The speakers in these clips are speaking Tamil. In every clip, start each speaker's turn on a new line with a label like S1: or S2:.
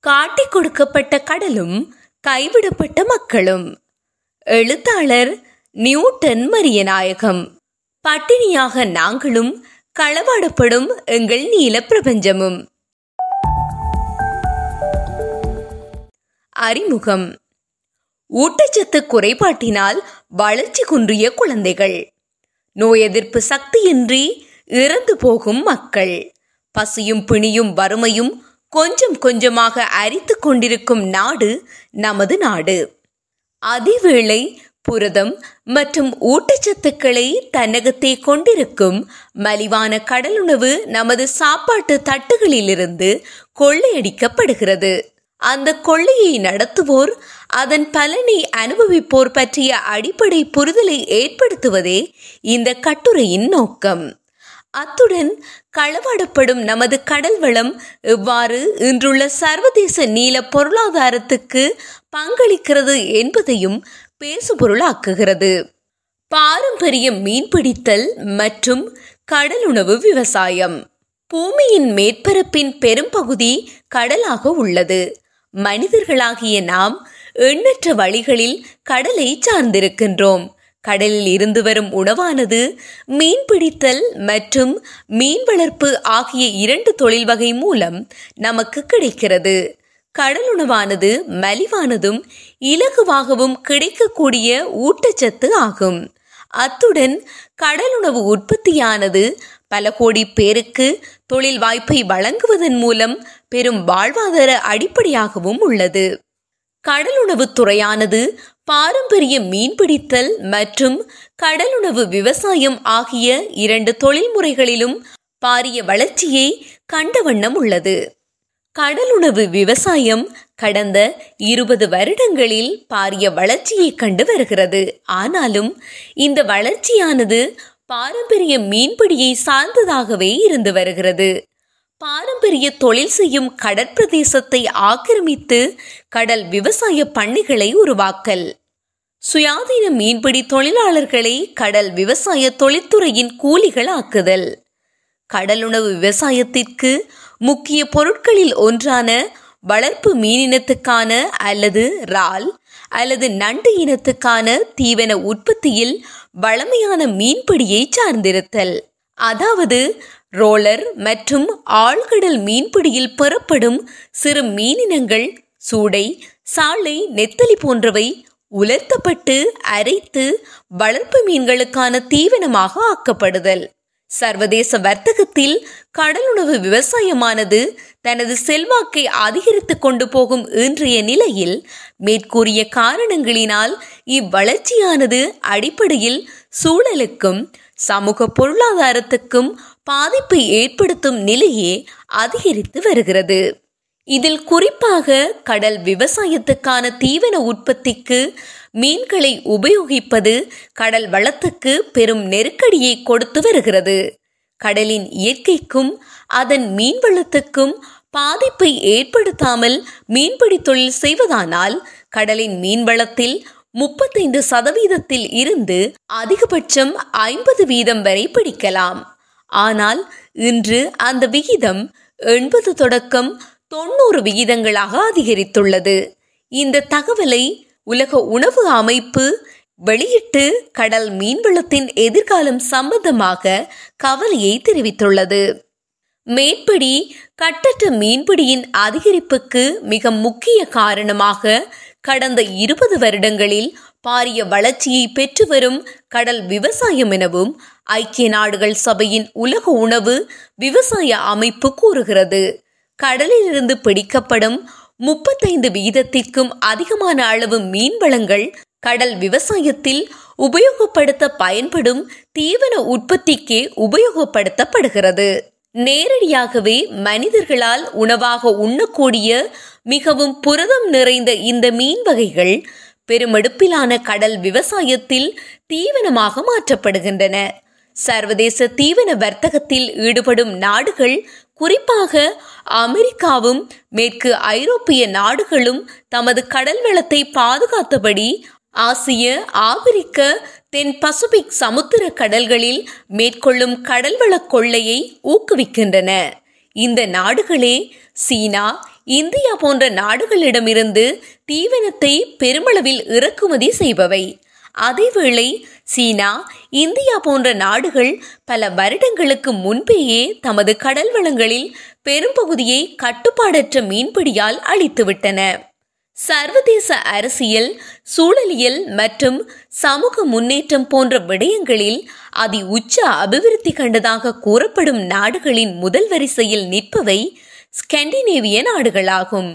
S1: காட்டி கொடுக்கப்பட்ட கடலும் கைவிடப்பட்ட மக்களும். எழுத்தாளர் நியூட்டன் மரியநாயகம். பட்டினியாக நாங்களும் களவாடப்படும் எங்கள் நீல பிரபஞ்சமும். அறிமுகம். ஊட்டச்சத்து குறைபாட்டினால் வளர்ச்சி குன்றிய குழந்தைகள். நோய் எதிர்ப்பு சக்தியின்றி இறந்து போகும் மக்கள். பசியும் பிணியும் வறுமையும் கொஞ்சம் கொஞ்சமாக அரித்து கொண்டிருக்கும் நாடு நமது நாடு. அதேவேளை புரதம் மற்றும் ஊட்டச்சத்துக்களை தன்னகத்தே கொண்டிருக்கும் மலிவான கடலுணவு நமது சாப்பாட்டு தட்டுகளிலிருந்து கொள்ளையடிக்கப்படுகிறது. அந்த கொள்ளையை நடத்துவோர் அதன் பலனை அனுபவிப்போர் பற்றிய அடிப்படை புரிதலை ஏற்படுத்துவதே இந்த கட்டுரையின் நோக்கம். அத்துடன் களவாடப்படும் நமது கடல் வளம் எவ்வாறு இன்றுள்ள சர்வதேச நீல பொருளாதாரத்துக்கு பங்களிக்கிறது என்பதையும் பேசுபொருளாக்குகிறது. பாரம்பரிய மீன்பிடித்தல் மற்றும் கடலுணவு விவசாயம். பூமியின் மேற்பரப்பின் பெரும்பகுதி கடலாக உள்ளது. மனிதர்களாகிய நாம் எண்ணற்ற வழிகளில் கடலை சார்ந்திருக்கின்றோம். கடலில் இருந்து வரும் உணவானது மீன்பிடித்தல் மற்றும் மீன் வளர்ப்பு ஆகிய இரண்டு தொழில் வகை மூலம் நமக்கு கிடைக்கிறது. கடல் உணவானது மலிவானதும் இலகுவாகவும் கிடைக்கக்கூடிய ஊட்டச்சத்து ஆகும். அத்துடன் கடலுணவு உற்பத்தியானது பல கோடி பேருக்கு தொழில் வாய்ப்பை வழங்குவதன் மூலம் பெரும் வாழ்வாதார அடிப்படையாகவும் உள்ளது. கடலுணவுத் துறையானது பாரம்பரிய மீன்பிடித்தல் மற்றும் கடலுணவு விவசாயம் ஆகிய இரண்டு தொழில்முறைகளிலும் பாரிய வளர்ச்சியை கண்ட வண்ணம் உள்ளது. கடலுணவு விவசாயம் கடந்த இருபது வருடங்களில் பாரிய வளர்ச்சியை கண்டு வருகிறது. ஆனாலும் இந்த வளர்ச்சியானது பாரம்பரிய மீன்பிடியை சார்ந்ததாகவே இருந்து வருகிறது. பாரம்பரிய தொழில் செய்யும் கடற்பிரதேசத்தை ஆக்கிரமித்து கடல் விவசாய பண்ணைகளை உருவாக்கல். சுயாதீன மீன்பிடி தொழிலாளர்களை கடல் விவசாய தொழில்துறையின் கூலிகள் ஆக்குதல் கடலுணவு விவசாயத்திற்கு முக்கிய பொருட்களில் ஒன்றான வளர்ப்பு மீனினத்துக்கான அல்லது ரால் அல்லது நண்டு இனத்துக்கான தீவன உற்பத்தியில் வளமையான மீன்பிடியை சார்ந்திருத்தல். அதாவது ரோலர் மற்றும் ஆழ்கடல் மீன்பிடியில் பெறப்படும் சிறு மீனினங்கள் சூடை சாலை நெத்தலி போன்றவை உலர்த்தப்பட்டு அரைத்து வளர்ப்பு மீன்களுக்கான தீவனமாக ஆக்கப்படுதல். சர்வதேச வர்த்தகத்தில் கடலுணவு விவசாயமானது தனது செல்வாக்கை அதிகரித்து கொண்டு போகும் இன்றைய நிலையில் மேற்கூறிய காரணங்களினால் இவ்வளர்ச்சியானது அடிப்படையில் சூழலுக்கும் சமூக பொருளாதாரத்துக்கும் பாதிப்பை ஏற்படுத்தும் நிலையே அதிகரித்து வருகிறது. இதில் குறிப்பாக கடல் விவசாயத்துக்கான தீவன உற்பத்திக்கு மீன்களை உபயோகிப்பது கடல் வளத்துக்கு பெரும் நெருக்கடியை கொடுத்து வருகிறது. கடலின் இயற்கைக்கும் அதன் மீன் வளத்துக்கும் பாதிப்பை ஏற்படுத்தாமல் மீன்பிடி தொழில் செய்வதானால் கடலின் மீன்வளத்தில் முப்பத்தைந்து சதவீதத்தில் இருந்து அதிகபட்சம் ஐம்பது வீதம் வரை பிடிக்கலாம். ஆனால் இன்று அந்த விகிதம் எண்பது தொடக்கம் தொண்ணூறு விகிதங்களாக அதிகரித்துள்ளது. இந்த தகவலை உலக உணவு அமைப்பு வெளியிட்டு கடல் மீன்வளத்தின் எதிர்காலம் சம்பந்தமாக கவலையை தெரிவித்துள்ளது. மேற்படி கட்டற்ற மீன்பிடியின் அதிகரிப்புக்கு மிக முக்கிய காரணமாக கடந்த இருபது வருடங்களில் பாரிய வளர்ச்சியை பெற்று வரும் கடல் விவசாயம் எனவும் ஐக்கிய நாடுகள் சபையின் உலக உணவு விவசாய அமைப்பு கூறுகிறது. கடலிலிருந்து பிடிக்கப்படும் முப்பத்தைந்து வீதத்திற்கும் அதிகமான அளவு மீன் வளங்கள் கடல் விவசாயத்தில் உபயோகப்படுத்த பயன்படும் தீவன உற்பத்திக்கே உபயோகப்படுத்தப்படுகிறது. நேரடியாகவே மனிதர்களால் உணவாக உண்ணக்கூடிய மிகவும் புரதம் நிறைந்த இந்த மீன் வகைகள் பெருமெடுப்பிலான கடல் விவசாயத்தில் தீவனமாக மாற்றப்படுகின்றன. சர்வதேச தீவன வர்த்தகத்தில் ஈடுபடும் நாடுகள் குறிப்பாக அமெரிக்காவும் மேற்கு ஐரோப்பிய நாடுகளும் தமது கடல் வளத்தை பாதுகாத்தபடி ஆசிய ஆப்பிரிக்க தென் பசிபிக் சமுத்திர கடல்களில் மேற்கொள்ளும் கடல்வள கொள்ளையை ஊக்குவிக்கின்றன. இந்த நாடுகளே சீனா இந்தியா போன்ற நாடுகளிடமிருந்து தீவனத்தை பெருமளவில் இறக்குமதி செய்பவை. அதேவேளை சீனா இந்தியா போன்ற நாடுகள் பல வருடங்களுக்கு முன்பேயே தமது கடல் வளங்களில் பெரும்பகுதியை கட்டுப்பாடற்ற மீன்பிடியால் அழித்துவிட்டன. சர்வதேச அரசியல் சூழலியல் மற்றும் சமூக முன்னேற்றம் போன்ற விடயங்களில் அதி உச்ச அபிவிருத்தி கண்டதாக கூறப்படும் நாடுகளின் முதல் வரிசையில் நிற்பவை ஸ்கண்டினேவிய நாடுகளாகும்.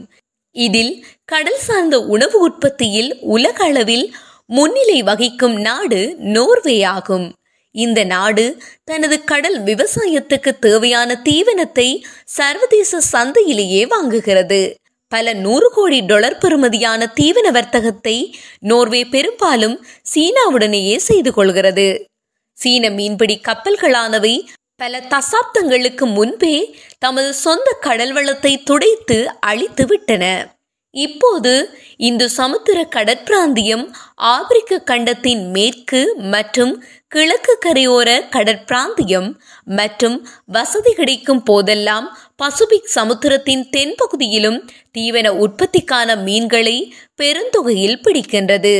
S1: இதில் கடல் சார்ந்த உணவு உற்பத்தியில் உலக அளவில் முன்னிலை வகிக்கும் நாடு நோர்வே ஆகும். இந்த நாடு தனது கடல் விவசாயத்துக்கு தேவையான தீவனத்தை சர்வதேச சந்தையிலேயே வாங்குகிறது. பல நூறு கோடி டாலர் பெறுமதியான தீவன வர்த்தகத்தை நோர்வே பெரும்பாலும் சீனாவுடனேயே செய்து கொள்கிறது. சீன மீன்பிடி கப்பல்களானவை பல தசாப்தங்களுக்கு முன்பே தமது சொந்த கடல் வளத்தை துடைத்து அழித்து விட்டன இப்போது இந்து சமுத்திர கடற்பிராந்தியம் ஆப்பிரிக்க கண்டத்தின் மேற்கு மற்றும் கிழக்கு கரையோர கடற்பிராந்தியம் மற்றும் வசதி கிடைக்கும் போதெல்லாம் பசுபிக் சமுத்திரத்தின் தென்பகுதியிலும் தீவன உற்பத்திக்கான மீன்களை பெருந்தொகையில் பிடிக்கின்றது.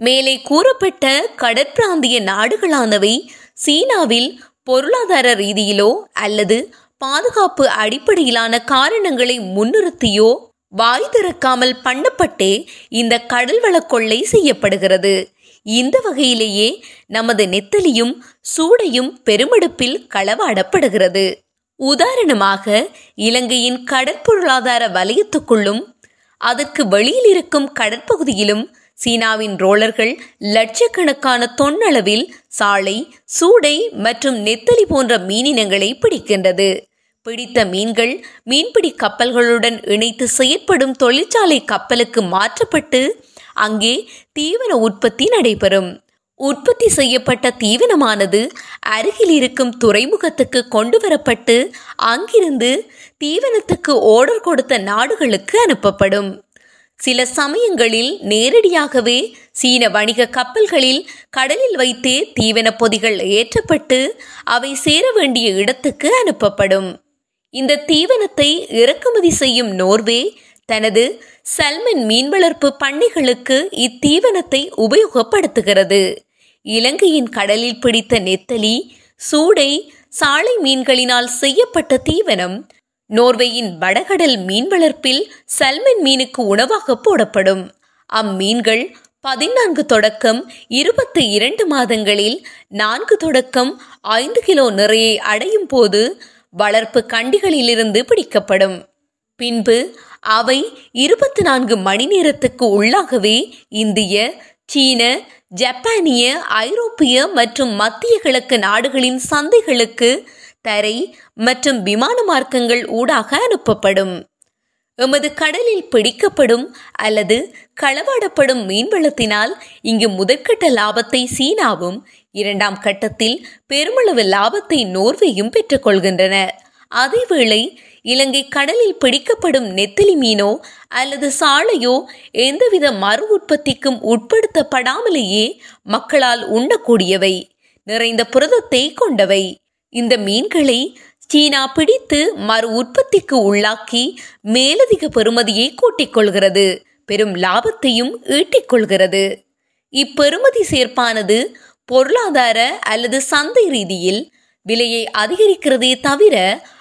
S1: மேலே கூறப்பட்ட கடற்பிராந்திய நாடுகளானவை சீனாவில் பொருளாதார ரீதியிலோ அல்லது பாதுகாப்பு அடிப்படையிலான காரணங்களை முன்னிறுத்தியோ வாய் திறக்காமல் பண்ணப்பட்டே இந்த கடல்வள கொள்ளை செய்யப்படுகிறது. இந்த வகையிலேயே நமது நெத்தலியும் சூடையும் பெருமெடுப்பில் களவாடப்படுகிறது. உதாரணமாக இலங்கையின் கடற்பொருளாதார வலயத்துக்குள்ளும் அதற்கு வெளியில் இருக்கும் கடற்பகுதியிலும் சீனாவின் ரோலர்கள் லட்சக்கணக்கான தொன்னளவில் சாலை சூடை மற்றும் நெத்தலி போன்ற மீனினங்களை பிடிக்கின்றது. பிடித்த மீன்கள் மீன்பிடி கப்பல்களுடன் இணைத்து செயற்படும் தொழிற்சாலை கப்பலுக்கு மாற்றப்பட்டு அங்கே தீவன உற்பத்தி நடைபெறும். உற்பத்தி செய்யப்பட்ட தீவனமானது அருகில் இருக்கும் துறைமுகத்துக்கு கொண்டு வரப்பட்டு அங்கிருந்து தீவனத்துக்கு ஓடர் கொடுத்த நாடுகளுக்கு அனுப்பப்படும். சில சமயங்களில் நேரடியாகவே சீன வணிக கப்பல்களில் கடலில் வைத்தே தீவன பொதிகள் ஏற்றப்பட்டு அவை சேர வேண்டிய இடத்துக்கு அனுப்பப்படும். இந்த தீவனத்தை இறக்குமதி செய்யும் நோர்வே தனது சல்மன் மீன் வளர்ப்பு பண்ணைகளுக்கு இத்தீவனத்தை உபயோகப்படுத்துகிறது. இலங்கையின் கடலில் பிடித்த நெத்தலி சூடை சாலை மீன்களினால் செய்யப்பட்ட தீவனம் நோர்வேயின் வடகடல் மீன் வளர்ப்பில் சல்மன் மீனுக்கு உணவாக போடப்படும். அம்மீன்கள் பதினான்கு தொடக்கம் இருபத்தி இரண்டு மாதங்களில் நான்கு தொடக்கம் ஐந்து கிலோ நிறையை அடையும் போது வளர்ப்பு கண்டிகளிலிருந்து பிடிக்கப்படும். பின்பு அவை இருபத்தி நான்கு மணி நேரத்துக்கு உள்ளாகவே இந்திய சீன ஜப்பானிய ஐரோப்பிய மற்றும் மத்திய கிழக்கு நாடுகளின் சந்தைகளுக்கு தரை மற்றும் விமான மார்க்கங்கள் ஊடாக அனுப்பப்படும். எமது கடலில் பிடிக்கப்படும் அல்லது களவாடப்படும் மீன்வளத்தினால் இங்கு முதற்கட்ட லாபத்தை சீனாவும் இரண்டாம் கட்டத்தில் பெருமளவு லாபத்தை நோர்வேயும் பெற்றுக்கொள்கின்றன. அதேவேளை இலங்கை கடலில் பிடிக்கப்படும் நெத்திலி மீனோ அல்லது சாலையோ எந்தவித மறு உற்பத்திக்கும் உட்படுத்தப்படாமலேயே மக்களால் உண்ணக்கூடியவை. நிறைந்த புரதத்தை கொண்டவை. இந்த மீன்களை சீனா பிடித்து மறு உற்பத்திக்கு உள்ளாக்கி மேலதிக பெறுமதியை கூட்டிக் கொள்கிறது. பெரும் லாபத்தையும் ஈட்டிக் கொள்கிறது. இப்பெறுமதி சேர்ப்பானது பொருளாதார அல்லது சந்தை ரீதியில் விலையை அதிகரிக்கிறதே தவிர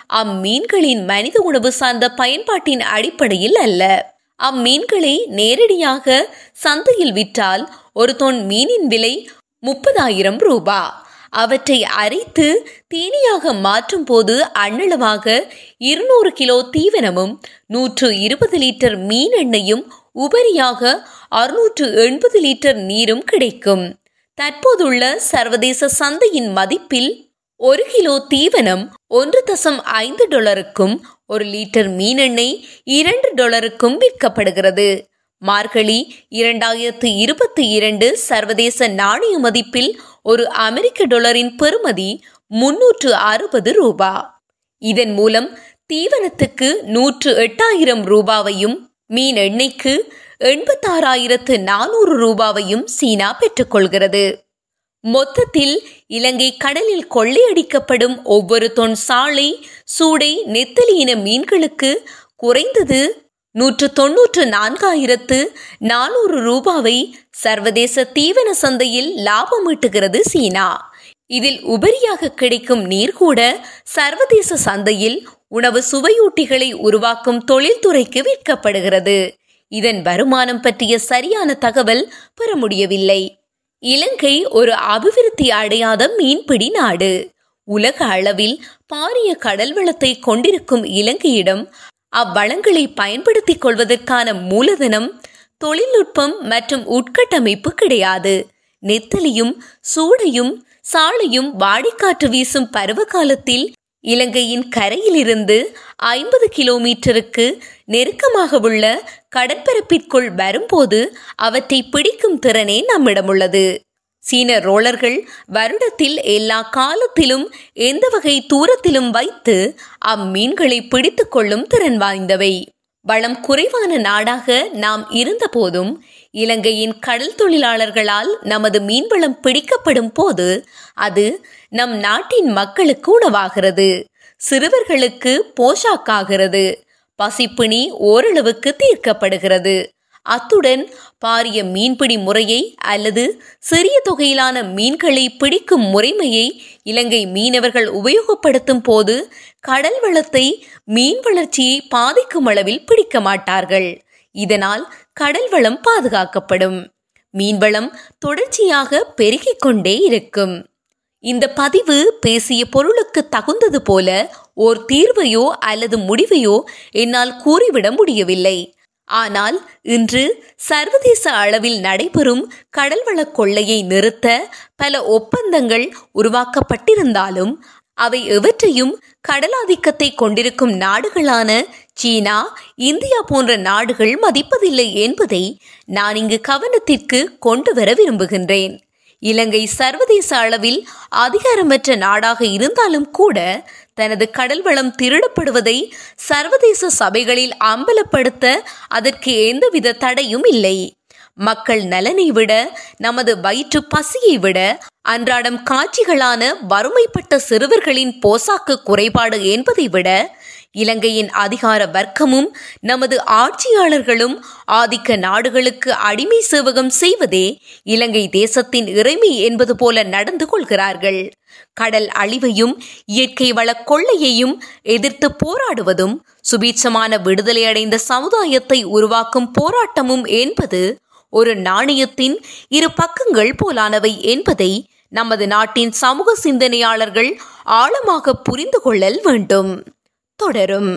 S1: அம்மீன்களின் மனித உணவு சார்ந்த பயன்பாட்டின் அடிப்படையில் அல்ல. அம்மீன்களை நேரடியாக சந்தையில் விற்றால் ஒரு தொன் மீனின் விலை முப்பதாயிரம் ரூபா. அவற்றை அரைத்து தீனியாக மாற்றும் போது அண்ணளவாக இருநூறு கிலோ தீவனமும் நூற்று இருபது லிட்டர் மீன் எண்ணெயும் உபரியாக அறுநூற்று எண்பது லிட்டர் நீரும் கிடைக்கும். தற்போதுள்ள சர்வதேச சந்தையின் மதிப்பில் ஒரு கிலோ தீவனம் ஒன்று தசம் ஐந்து டாலருக்கும் ஒரு லிட்டர் மீனெண்ணெய் இரண்டு டாலருக்கும் விற்கப்படுகிறது. மார்கழி இரண்டாயிரத்து இருபத்தி இரண்டு சர்வதேச நாணய மதிப்பில் ஒரு அமெரிக்க டாலரின் பெறுமதி முன்னூற்று அறுபது ரூபா. இதன் மூலம் தீவனத்துக்கு நூற்று எட்டாயிரம் ரூபாவையும் மீன் எண்ணெய்க்கு எண்பத்தாறாயிரத்து நானூறு ரூபாவையும் சீனா பெற்றுக்கொள்கிறது. மொத்தத்தில் இலங்கை கடலில் கொள்ளையடிக்கப்படும் ஒவ்வொரு தொன் சாலை சூடை நெத்தலி இன மீன்களுக்கு குறைந்தது நூற்று தொன்னூற்று நான்காயிரத்து நானூறு ரூபாவை சர்வதேச தீவன சந்தையில் லாபம் ஈட்டுகிறது சீனா. இதில் உபரியாக கிடைக்கும் நீர் கூட சர்வதேச சந்தையில் உணவு சுவையூட்டிகளை உருவாக்கும் தொழில்துறைக்கு விற்கப்படுகிறது. இதன் வருமானம் பற்றிய சரியான தகவல் பெற முடியவில்லை. இலங்கை ஒரு அபிவிருத்தி அடையாத மீன்பிடி நாடு. உலக அளவில் பாரிய கடல் வளத்தை கொண்டிருக்கும் இலங்கையிடம் அவ்வளங்களை பயன்படுத்திக் கொள்வதற்கான மூலதனம் தொழில்நுட்பம் மற்றும் உட்கட்டமைப்பு கிடையாது. நெத்தலியும் சூடையும் சாலையும் வாடிக்காற்று வீசும் பருவகாலத்தில் இலங்கையின் கரையிலிருந்து ஐம்பது கிலோமீட்டருக்கு நெருக்கமாக உள்ள கடற்பரப்பிற்குள் வரும்போது அவற்றை பிடிக்கும் திறனே நம்மிடம் உள்ளது சீன ரோலர்கள் வருடத்தில் எல்லா காலத்திலும் எந்த வகை தூரத்திலும் வைத்து அம்மீன்களை பிடித்துக் கொள்ளும் திறன் வாய்ந்தவை. வளம் குறைவான நாடாக நாம் இருந்தபோதும் இலங்கையின் கடல் தொழிலாளர்களால் நமது மீன்வளம் பிடிக்கப்படும் போது அது நம் நாட்டின் மக்களுக்கு உணவாகிறது சிறுவர்களுக்கு போஷாக்காகிறது பசிப்பிணி ஓரளவுக்கு தீர்க்கப்படுகிறது. அத்துடன் பாரிய மீன்பிடி முறையை அல்லது சிறிய தொகையிலான மீன்களை பிடிக்கும் முறைமையை இலங்கை மீனவர்கள் உபயோகப்படுத்தும் போது கடல் வளத்தை மீன் வளர்ச்சியை பாதிக்கும் அளவில் பிடிக்க மாட்டார்கள். இதனால் கடல் வளம் பாதுகாக்கப்படும். மீன்வளம் தொடர்ச்சியாக பெருகிக் கொண்டே இருக்கும். இந்த பதிவு பேசிய பொருளுக்கு தகுந்தது போல ஓர் தீர்வையோ அல்லது முடிவையோ என்னால் கூறிவிட முடியவில்லை. ஆனால் இன்று சர்வதேச அளவில் நடைபெறும் கடல்வள கொள்ளையை நிறுத்த பல ஒப்பந்தங்கள் உருவாக்கப்பட்டிருந்தாலும் அவை எவற்றையும் கடலாதிக்கத்தை கொண்டிருக்கும் நாடுகளான சீனா இந்தியா போன்ற நாடுகள் மதிப்பதில்லை என்பதை நான் இங்கு கவனத்திற்கு கொண்டு வர விரும்புகின்றேன். இலங்கை சர்வதேச அளவில் அதிகாரமற்ற நாடாக இருந்தாலும் கூட தனது கடல் வளம் திருடப்படுவதை சர்வதேச சபைகளில் அம்பலப்படுத்த அதற்கு எந்தவித தடையும் இல்லை. மக்கள் நலனை விட நமது வயிற்று பசியை விட அன்றாடம் காட்சிகளான வறுமைப்பட்ட சிறுவர்களின் போசாக்கு குறைபாடு என்பதை விட இலங்கையின் அதிகார வர்க்கமும் நமது ஆட்சியாளர்களும் ஆதிக்க நாடுகளுக்கு அடிமை சேவகம் செய்வதே இலங்கை தேசத்தின் இறைமை என்பது போல நடந்து கொள்கிறார்கள். கடல் அழிவையும் இயற்கை வள கொள்ளையையும் எதிர்த்து போராடுவதும் சுபீட்சமான விடுதலையடைந்த சமுதாயத்தை உருவாக்கும் போராட்டமும் என்பது ஒரு நாணயத்தின் இரு பக்கங்கள் போலானவை என்பதை நமது நாட்டின் சமூக சிந்தனையாளர்கள் ஆழமாக புரிந்து கொள்ளல் வேண்டும். தொடரும்.